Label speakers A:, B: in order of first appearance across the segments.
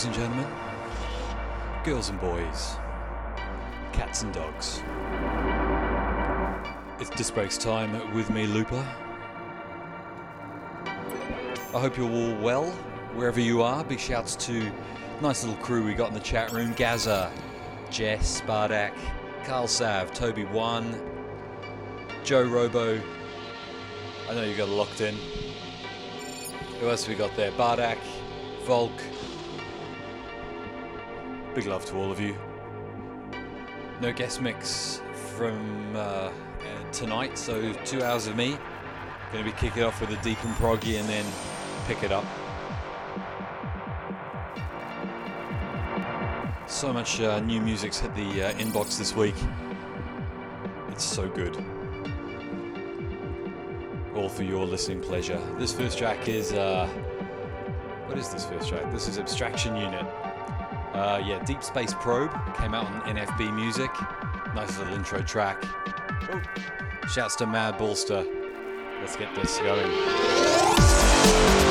A: ladies and gentlemen, girls and boys, cats and dogs. It's Disc Breaks time with me, Looper. I hope you're all well, wherever you are. Big shouts to nice little crew we got in the chat room Gaza, Jess, Bardak, Carl Sav, Toby One, Joe Robo. I know you got locked in. Who else we got there? Bardak, Volk. Big love to all of you. No guest mix from uh, tonight, so two hours of me. Going to be kicking off with a deep and proggy and then pick it up. So much uh, new music's hit the uh, inbox this week. It's so good. All for your listening pleasure. This first track is. Uh, what is this first track? This is Abstraction Unit. Uh, yeah, Deep Space Probe came out on NFB Music. Nice little intro track. Oh. Shouts to Mad Ballster. Let's get this going.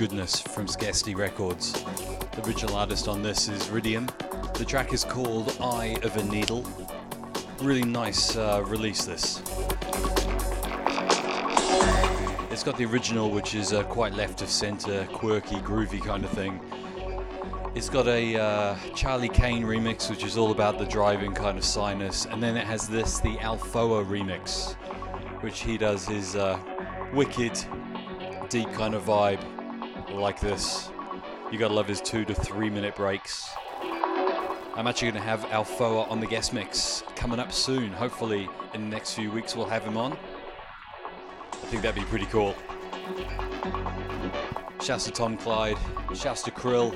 A: Goodness from Scarcity Records. The original artist on this is Ridium. The track is called Eye of a Needle. Really nice uh, release, this. It's got the original, which is uh, quite left of center, quirky, groovy kind of thing. It's got a uh, Charlie Kane remix, which is all about the driving kind of sinus, and then it has this, the Alfoa remix, which he does his uh, wicked, deep kind of vibe like this. You gotta love his two to three minute breaks. I'm actually gonna have Alfoa on the guest mix coming up soon. Hopefully, in the next few weeks, we'll have him on. I think that'd be pretty cool. Shouts to Tom Clyde, shouts to Krill,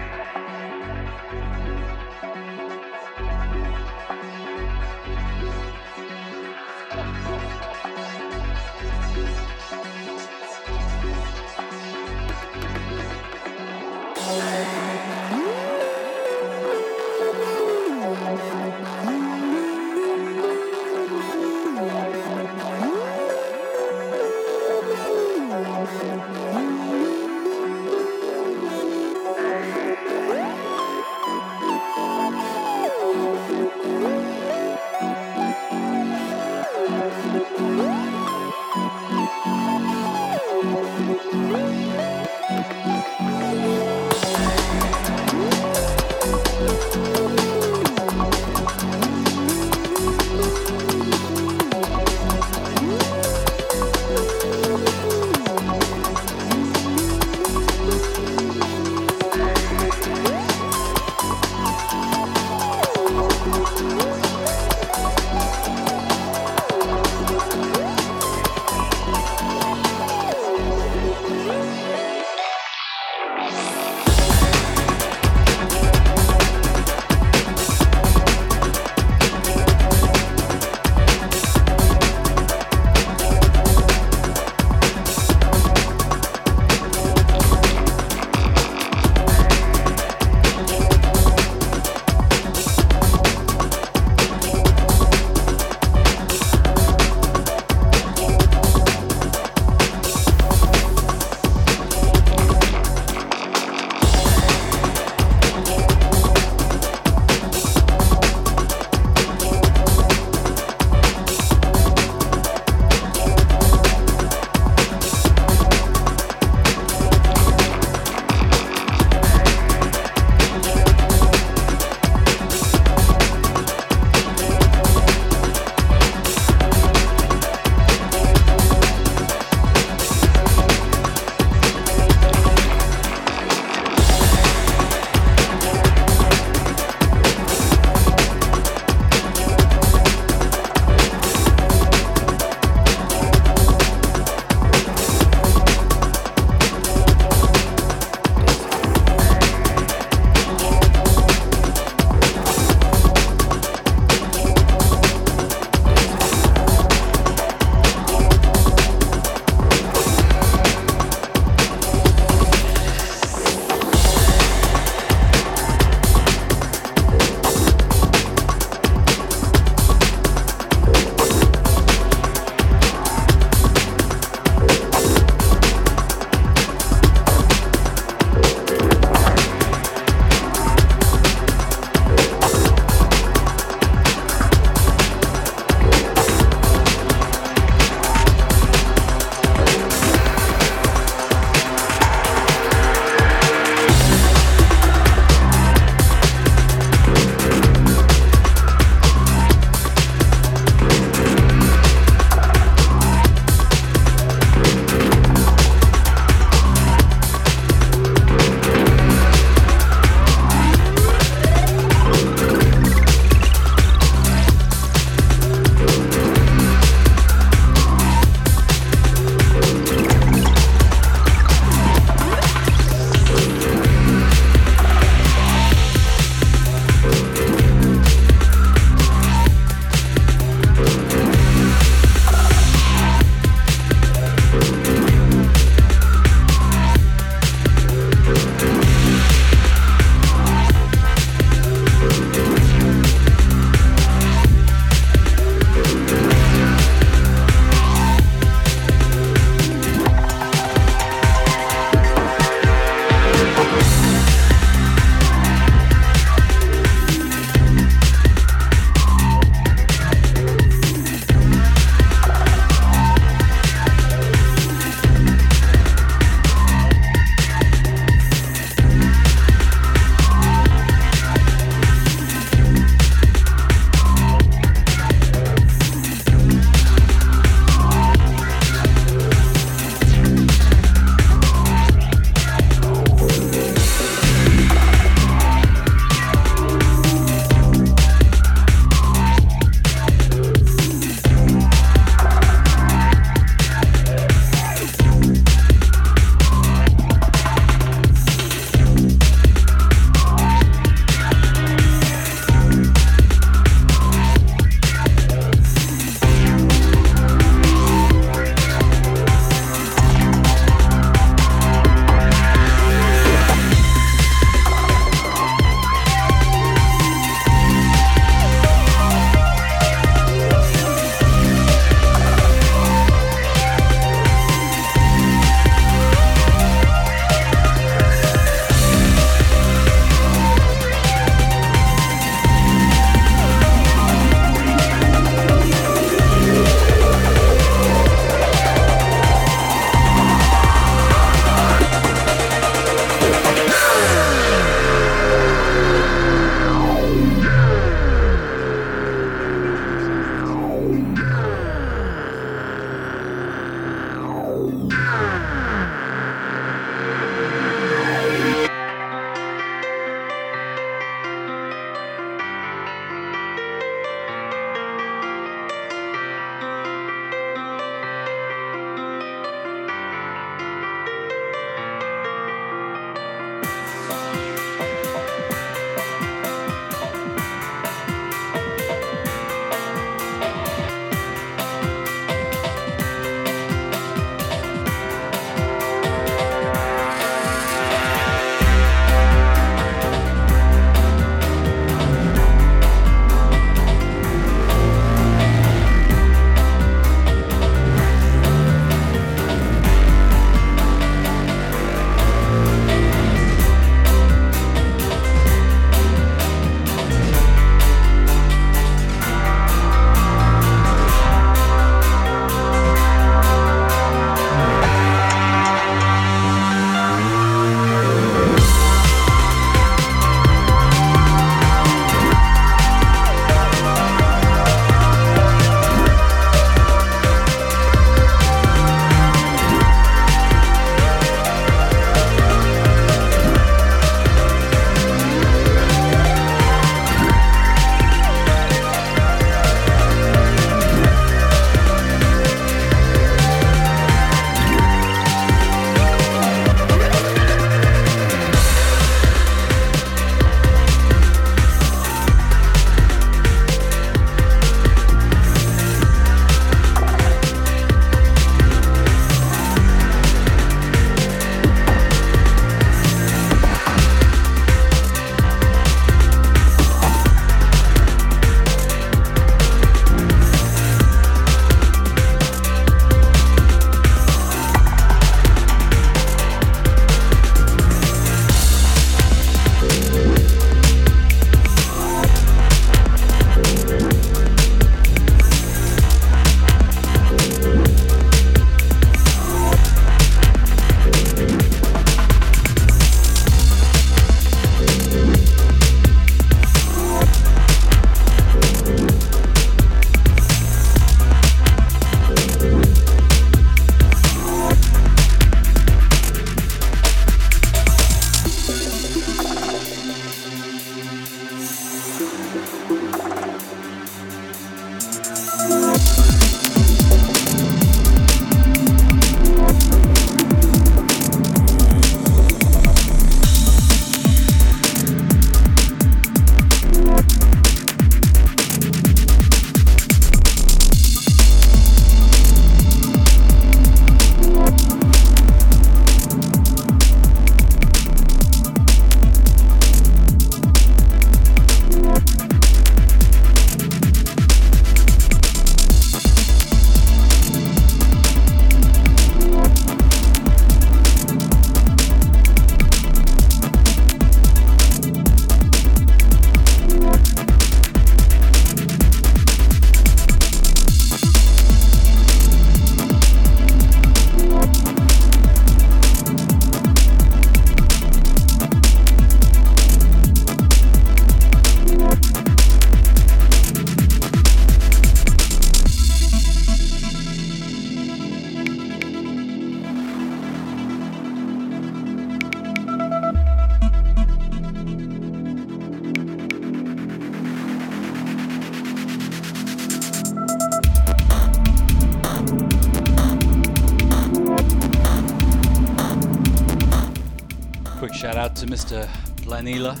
A: Mr. Planila.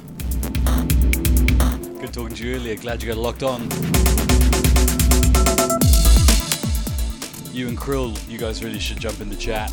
A: Good talking to you earlier. Glad you got locked on. You and Krill, you guys really should jump in the chat.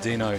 A: Dino.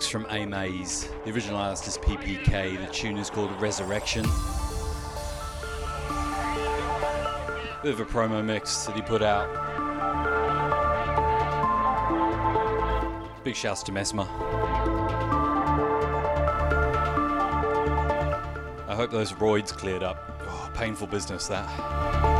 A: A remix from Amaze. The original artist is PPK. The tune is called Resurrection. Bit of a promo mix that he put out. Big shouts to Mesmer. I hope those roids cleared up. Oh, painful business that.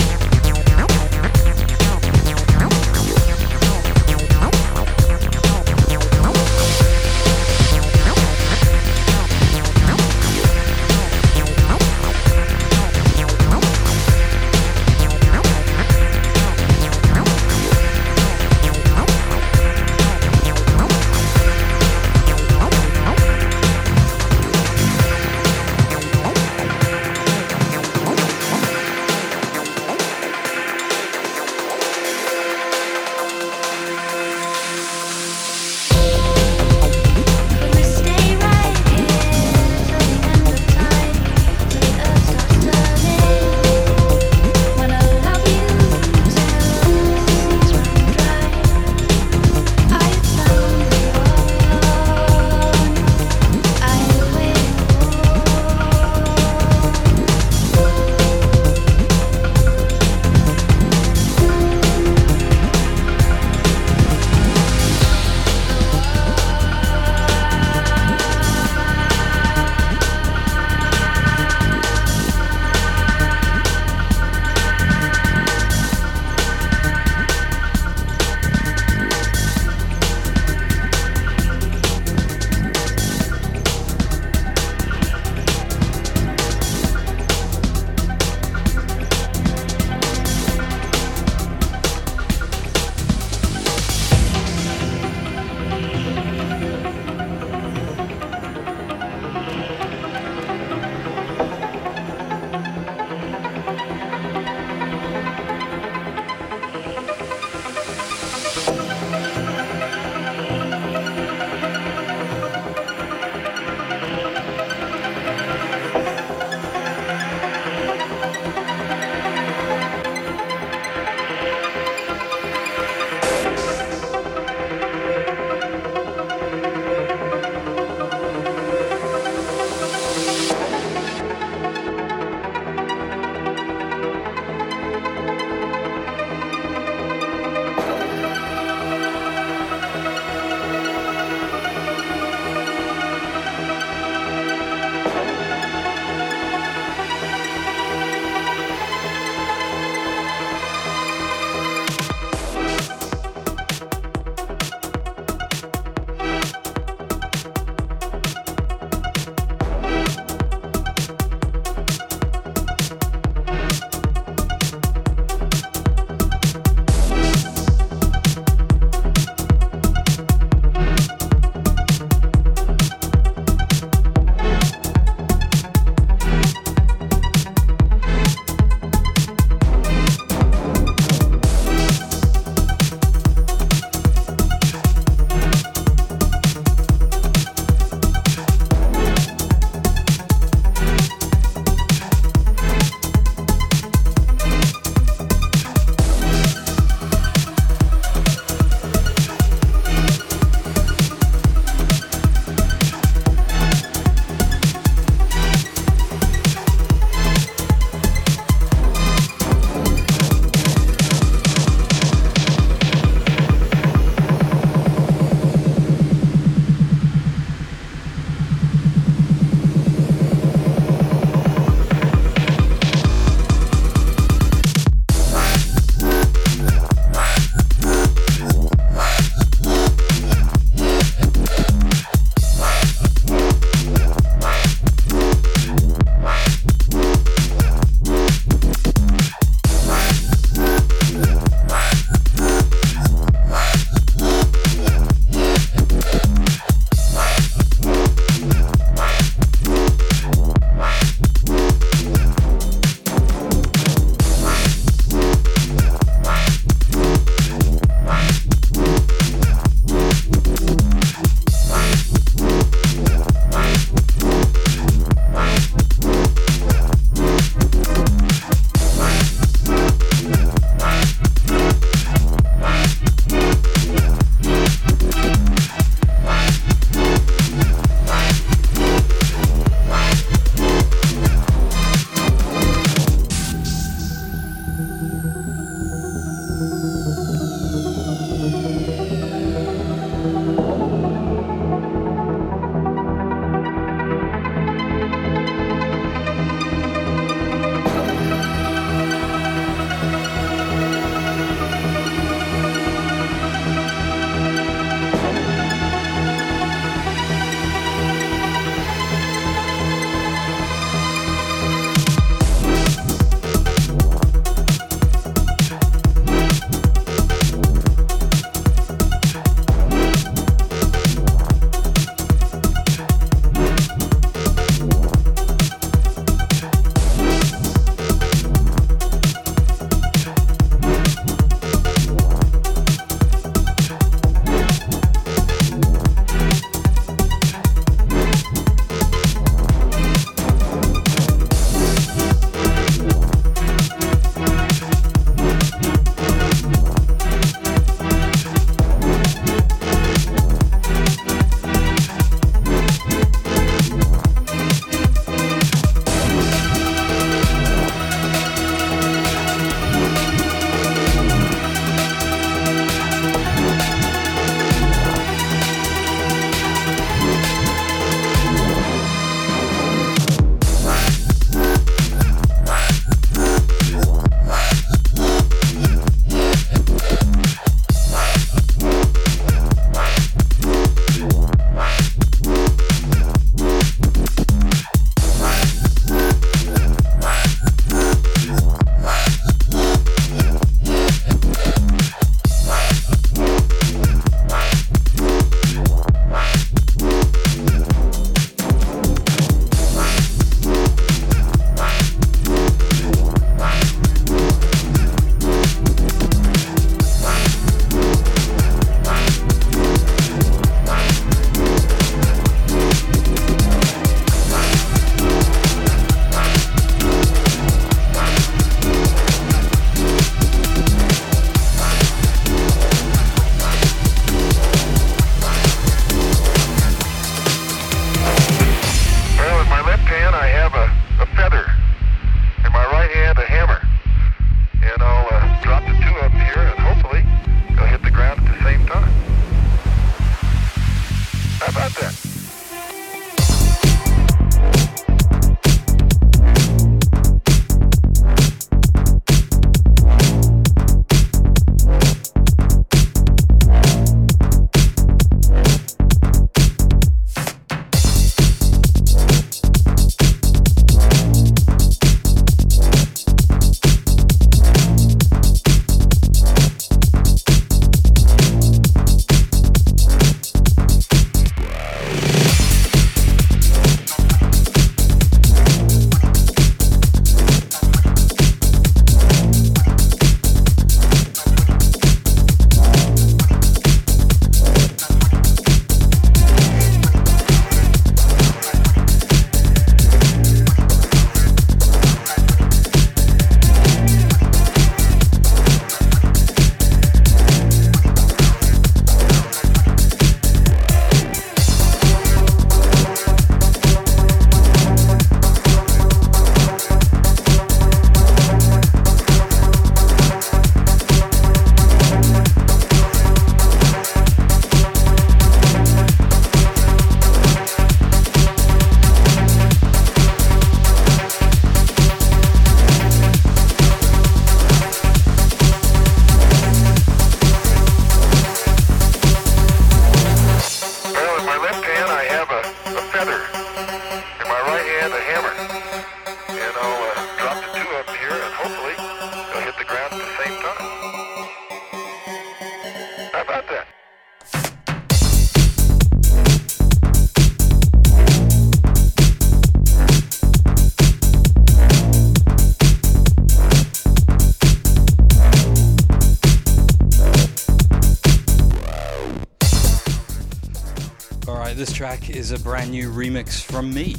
A: this track is a brand new remix from me.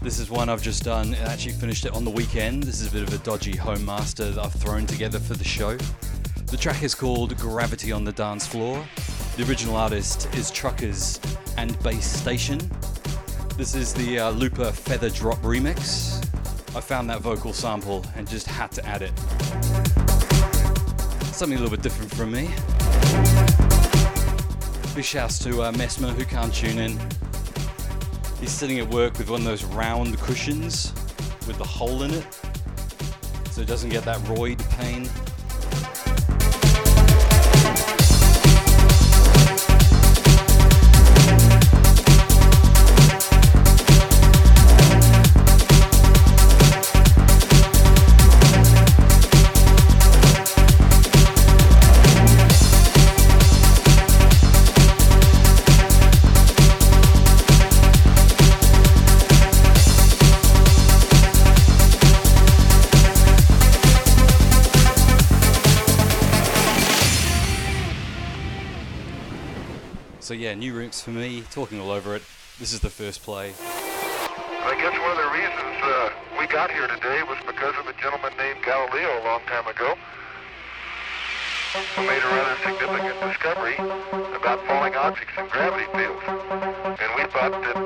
A: This is one I've just done. I actually finished it on the weekend. This is a bit of a dodgy home master that I've thrown together for the show. The track is called Gravity on the Dance Floor. The original artist is Truckers and Bass Station. This is the uh, Looper Feather Drop remix. I found that vocal sample and just had to add it. Something a little bit different from me. Big shouts to uh, Messmer who can't tune in. He's sitting at work with one of those round cushions with the hole in it so it doesn't get that roid pain. New rinks for me, talking all over it. This is the first play.
B: I guess one of the reasons uh, we got here today was because of a gentleman named Galileo a long time ago who made a rather significant discovery about falling objects in gravity fields. And we thought that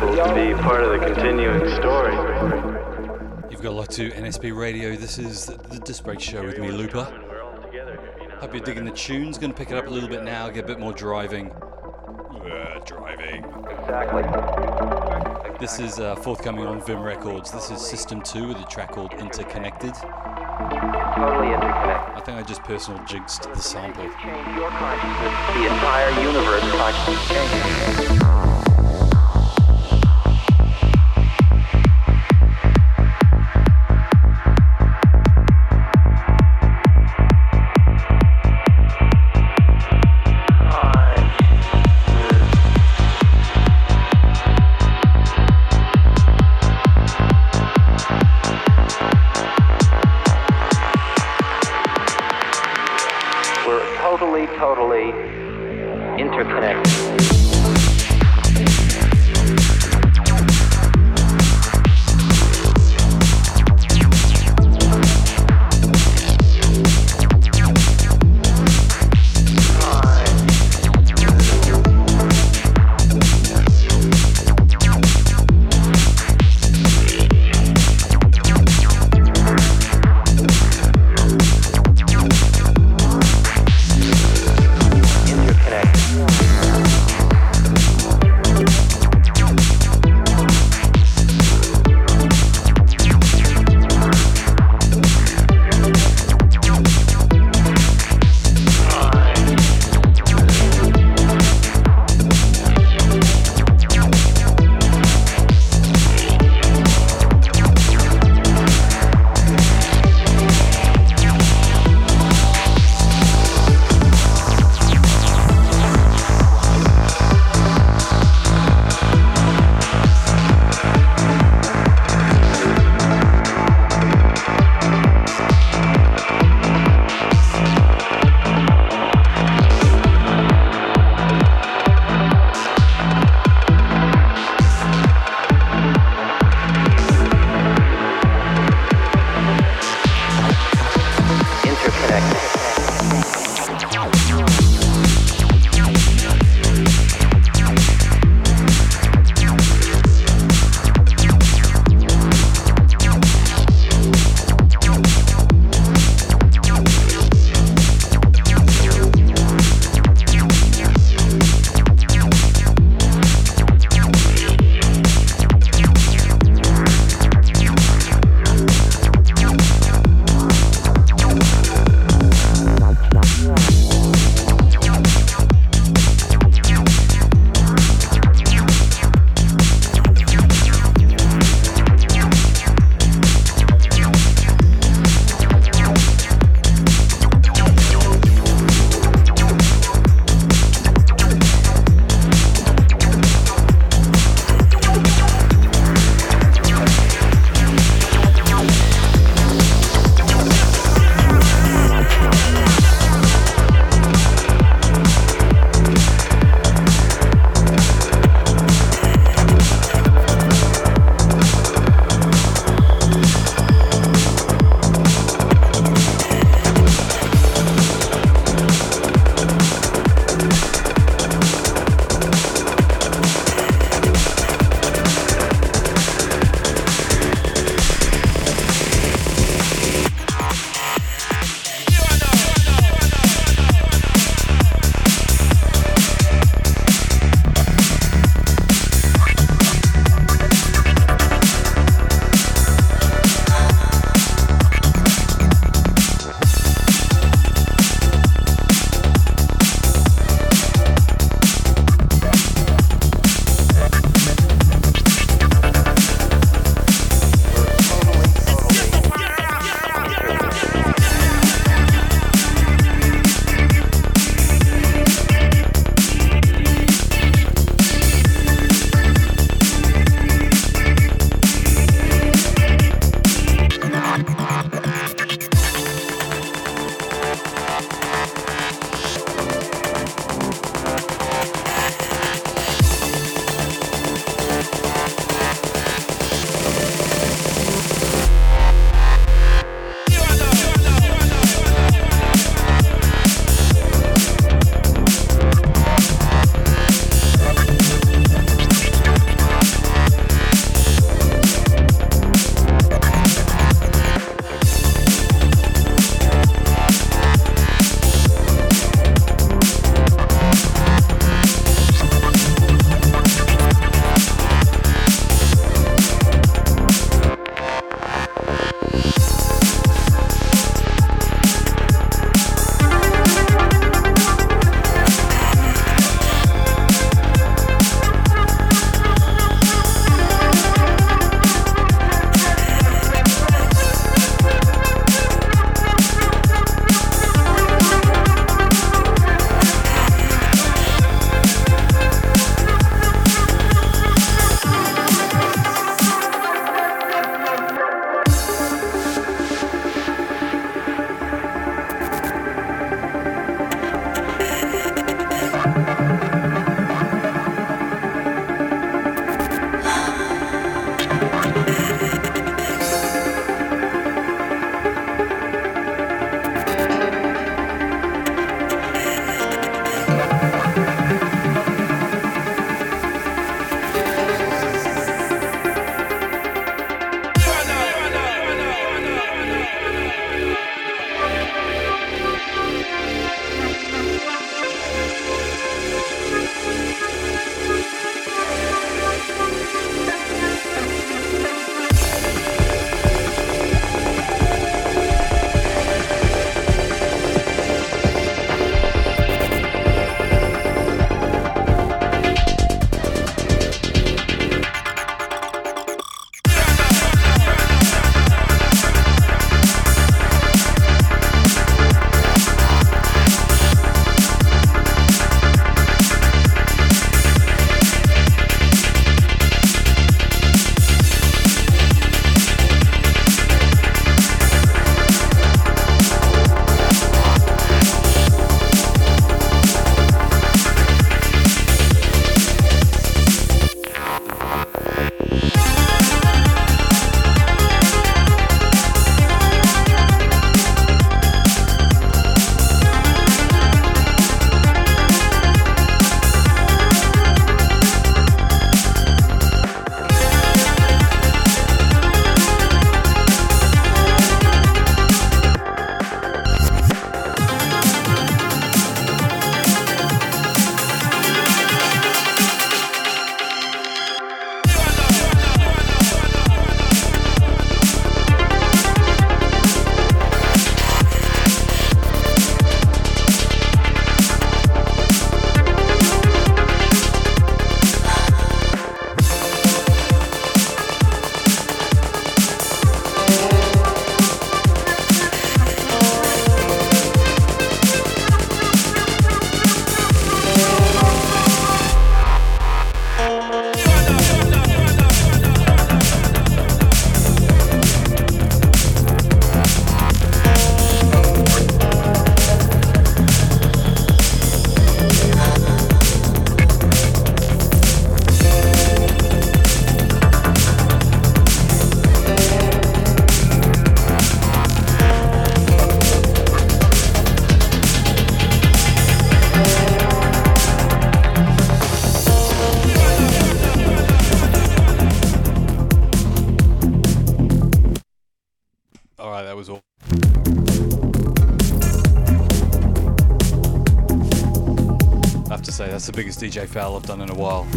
C: really wonderful to be part of the continuing story.
A: You've got a lot to NSB Radio. This is the Disc Break Show with me, Looper. Hope you're digging the tunes. Going to pick it up a little bit now, get a bit more driving. Uh, driving.
D: Exactly.
A: This is uh, forthcoming on Vim Records. This is System 2 with a track called Interconnected.
D: Totally interconnected.
A: I think I just personal jinxed the sample.
D: Change your consciousness. The entire universe consciousness changes.
A: DJ foul I've done in a while.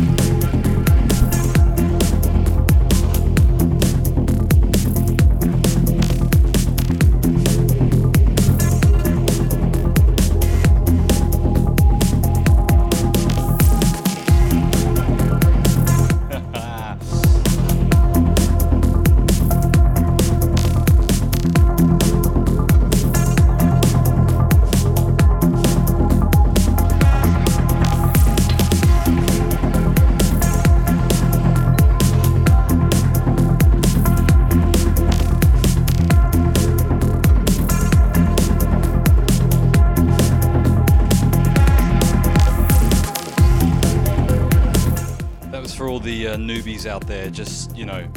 A: Out there just, you know,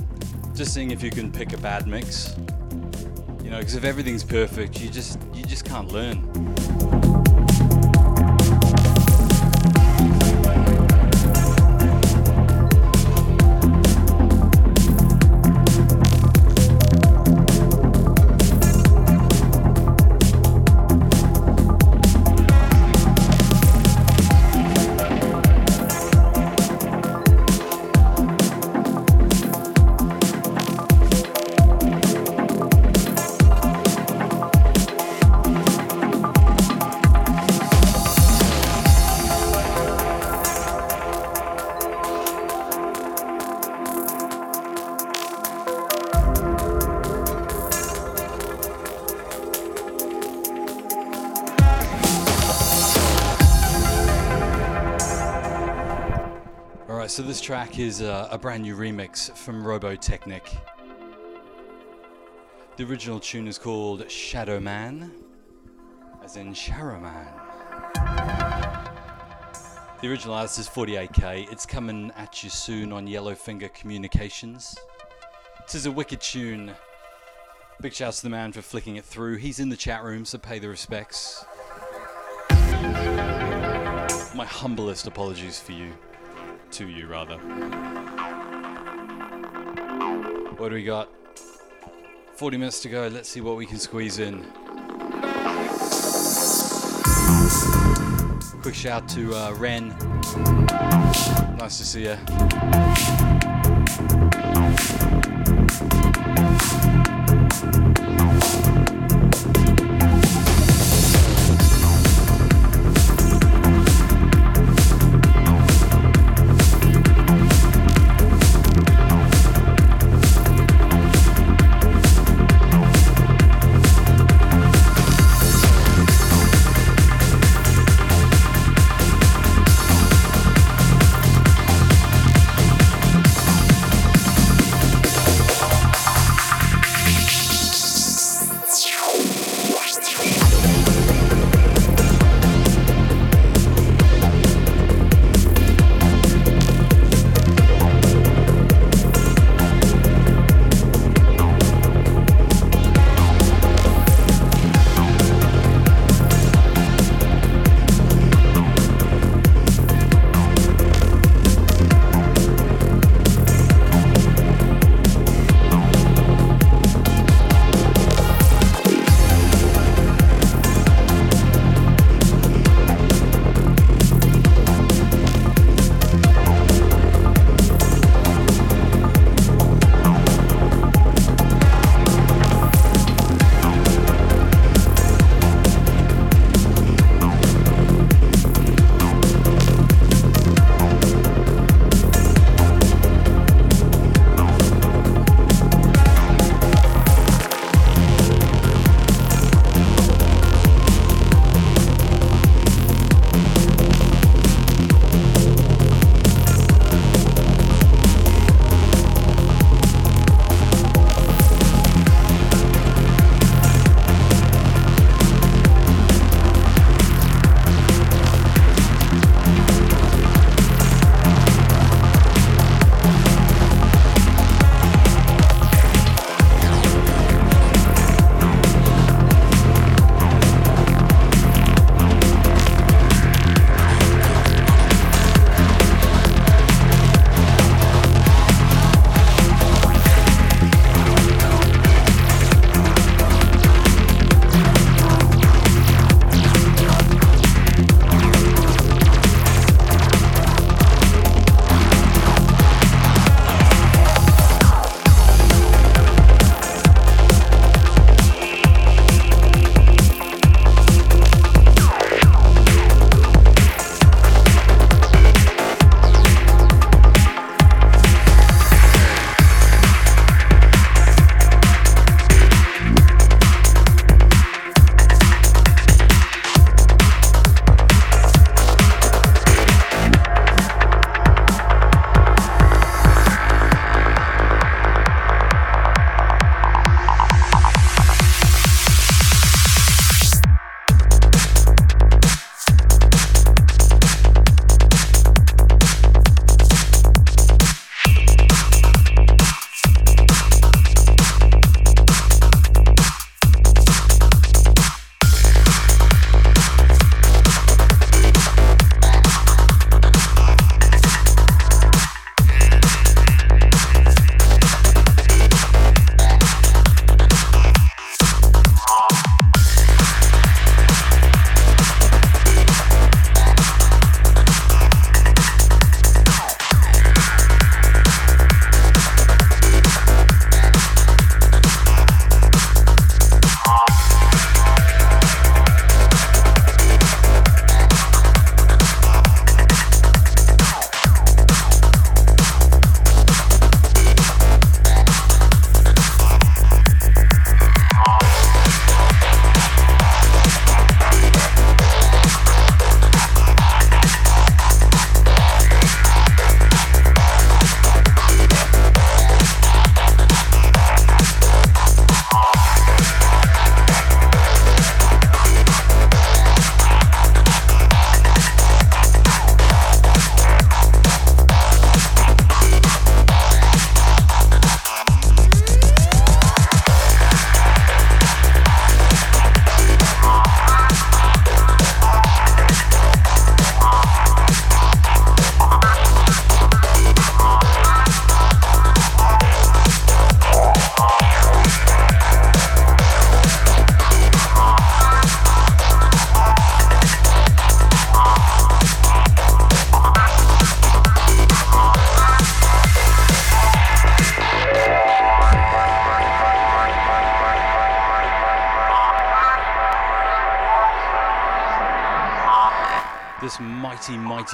A: just seeing if you can pick a bad mix. You know, because if everything's perfect, you just you just can't learn. So this track is uh, a brand new remix from Robotechnic. The original tune is called Shadow Man, as in Shadow Man. The original artist is 48k. It's coming at you soon on Yellowfinger Communications. This is a wicked tune. Big shouts to the man for flicking it through. He's in the chat room, so pay the respects. My humblest apologies for you to you, rather. What do we got? 40 minutes to go. Let's see what we can squeeze in. Quick shout to uh, Ren. Nice to see.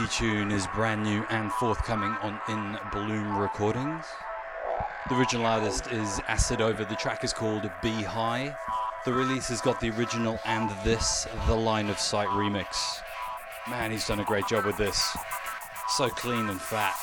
E: Tune is brand new and forthcoming on In Bloom Recordings. The original artist is Acid Over. The track is called Be High. The release has got the original and this, the Line of Sight remix. Man, he's done a great job with this. So clean and fat.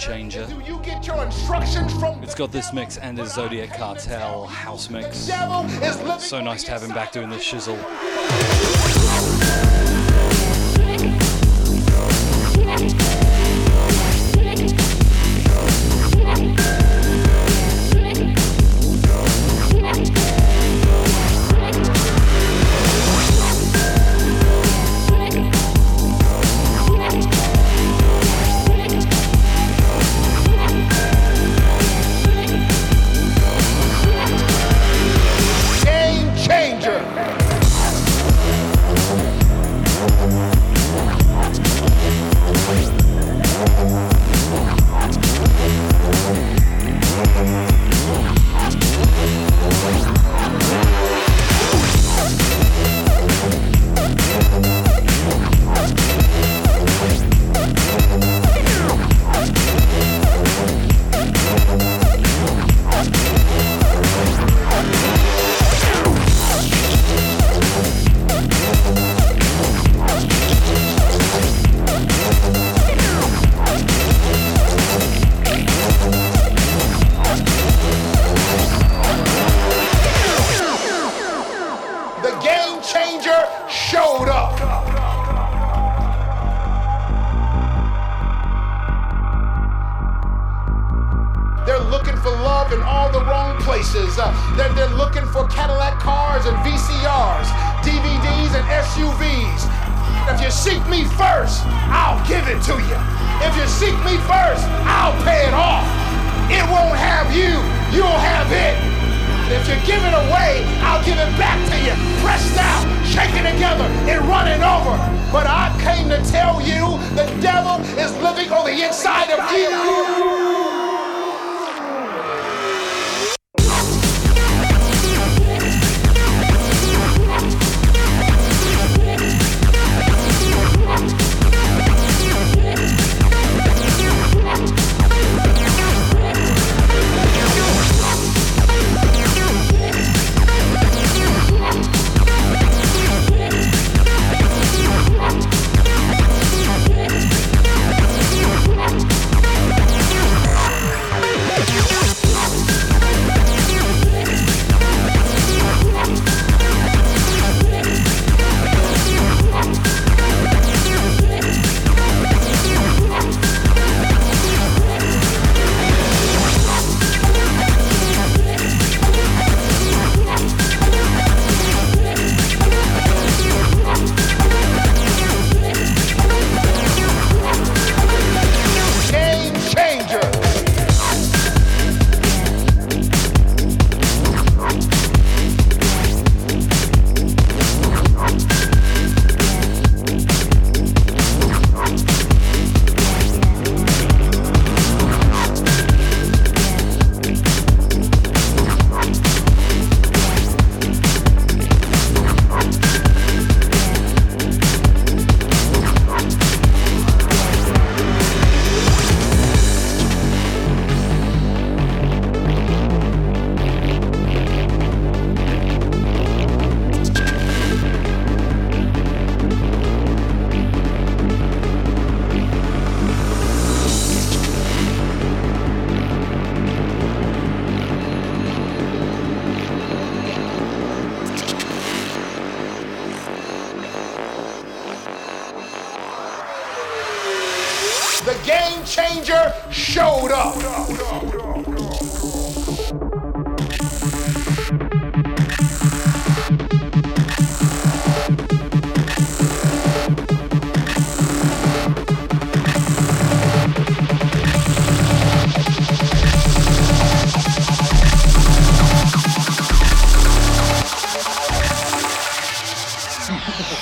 E: The Game Changer. It's got this mix and a Zodiac Cartel house mix. So nice to have him back doing this shizzle.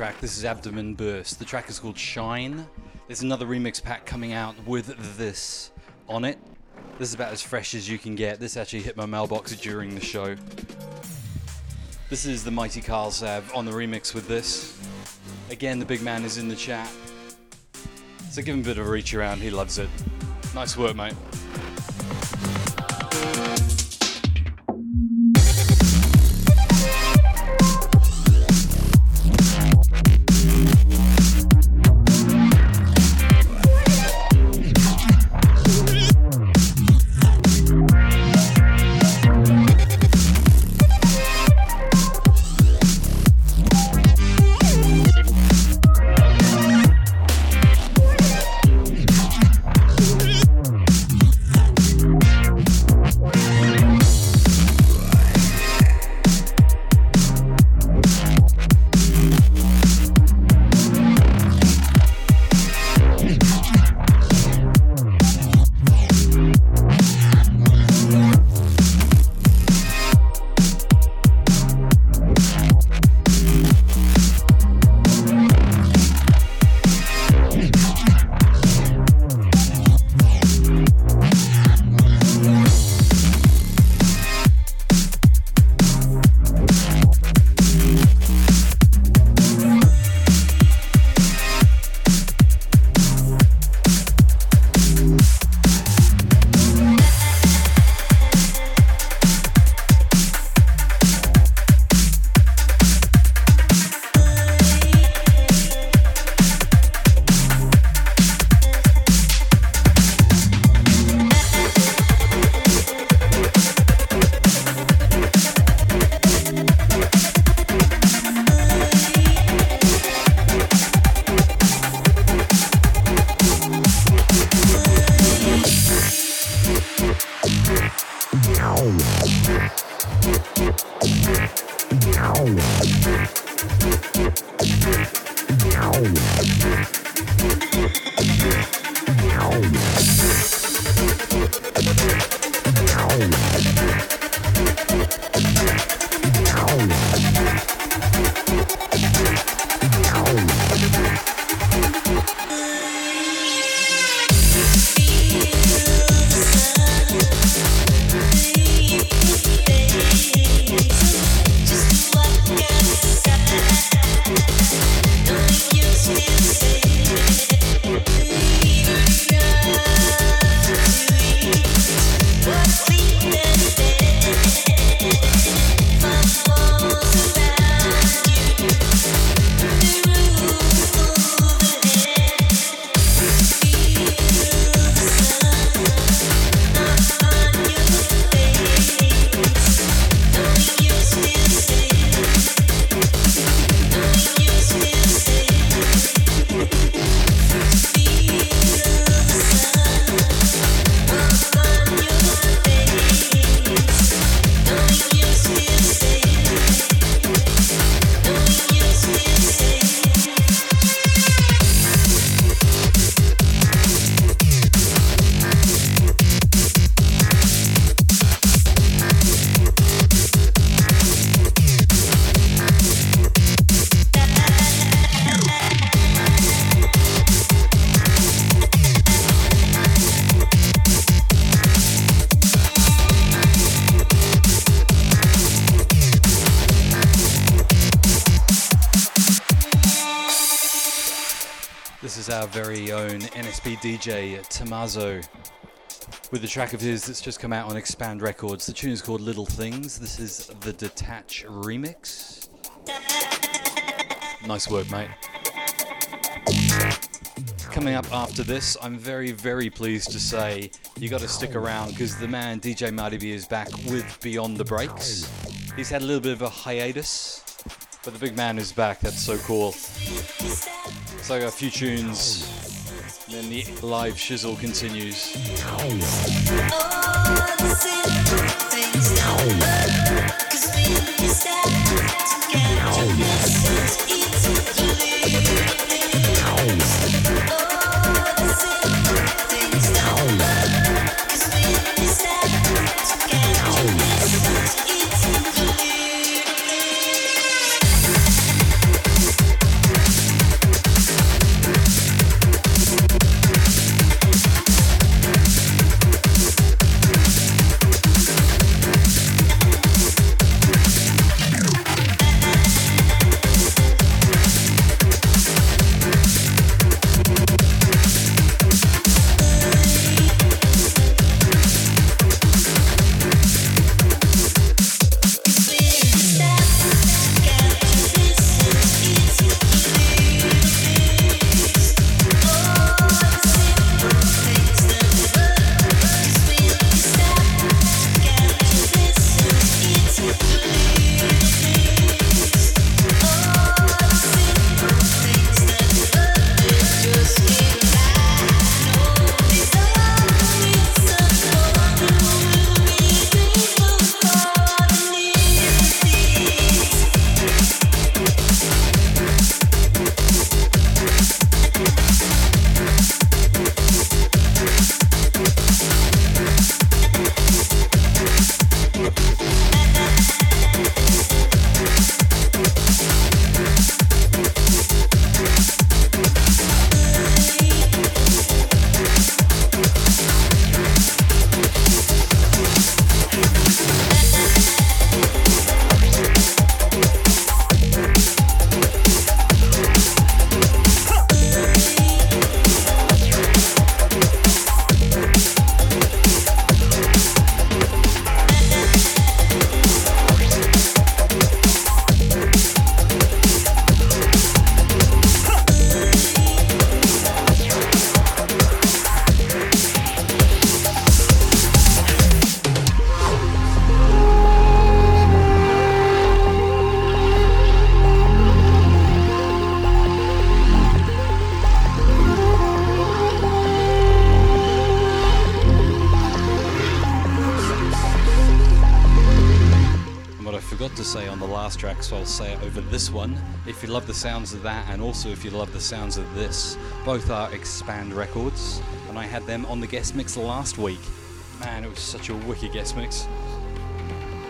A: track. This is Abdomen Burst. The track is called Shine. There's another remix pack coming out with this on it. This is about as fresh as you can get. This actually hit my mailbox during the show. This is the mighty Carl Sav on the remix with this. Again, the big man is in the chat. So give him a bit of a reach around, he loves it. Nice work, mate. Our very own NSP DJ Tommaso with the track of his that's just come out on Expand Records. The tune is called Little Things. This is the Detach remix. Nice work, mate. Coming up after this, I'm very, very pleased to say you got to stick around because the man DJ Marty B is back with Beyond the Breaks. He's had a little bit of a hiatus, but the big man is back. That's so cool. So a few tunes, and then the live shizzle continues. so love the sounds of that, and also if you love the sounds of this, both are Expand Records, and I had them on the guest mix last week. Man, it was such a wicked guest mix.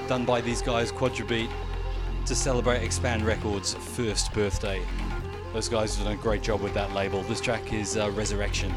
A: Done by these guys, Quadrabeat, to celebrate Expand Records' first birthday. Those guys have done a great job with that label. This track is uh, Resurrection.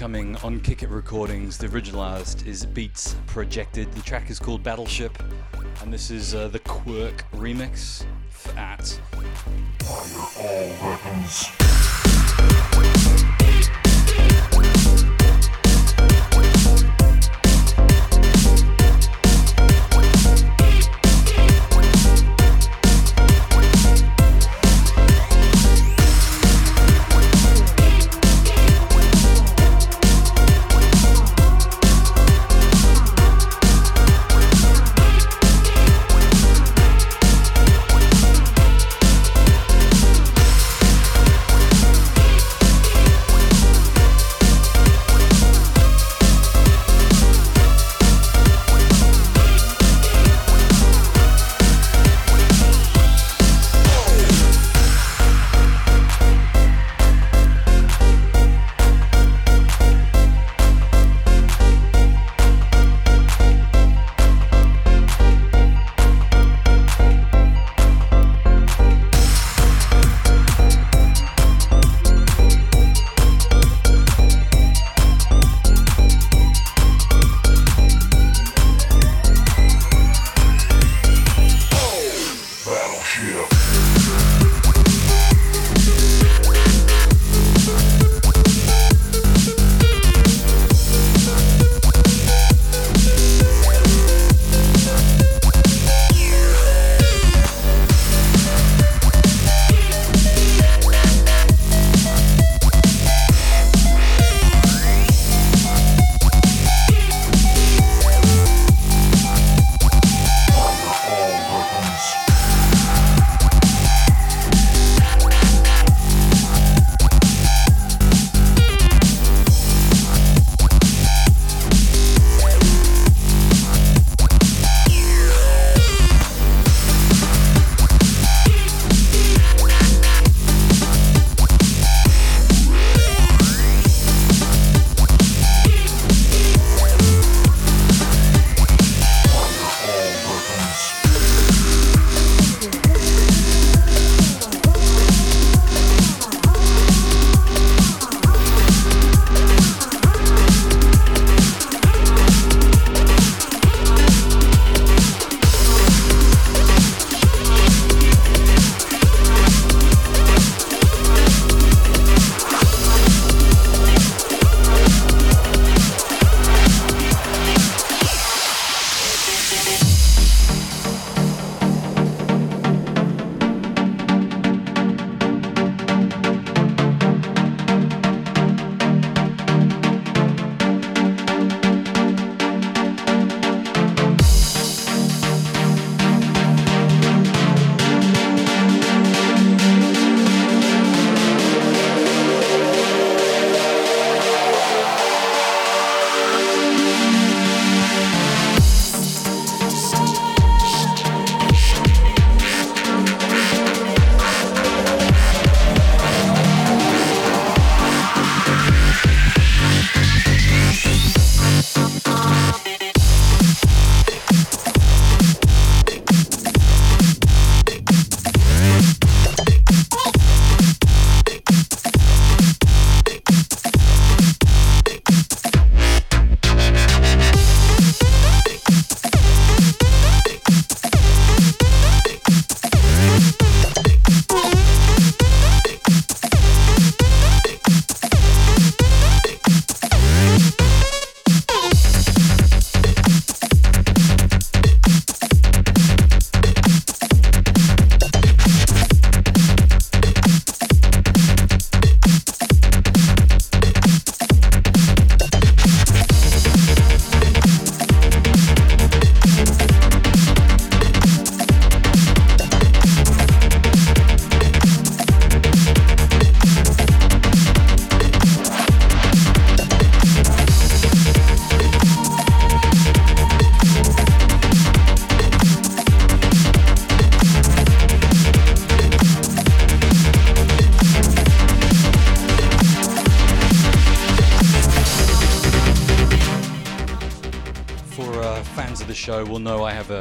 A: Forthcoming on Kick It Recordings. The original artist is Beats Projected. The track is called Battleship, and this is uh, the Quirk remix at
F: All weapons.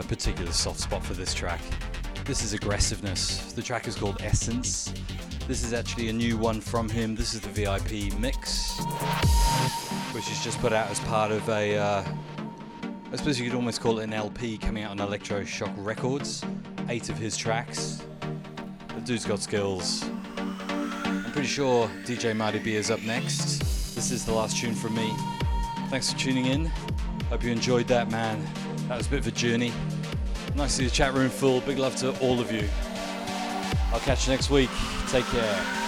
A: Particular soft spot for this track. This is aggressiveness. The track is called Essence. This is actually a new one from him. This is the VIP mix, which is just put out as part of a, uh, I suppose you could almost call it an LP coming out on Electroshock Records. Eight of his tracks. The dude's got skills. I'm pretty sure DJ Marty B is up next. This is the last tune from me. Thanks for tuning in. Hope you enjoyed that, man. That was a bit of a journey. Nice to see the chat room full. Big love to all of you. I'll catch you next week. Take care.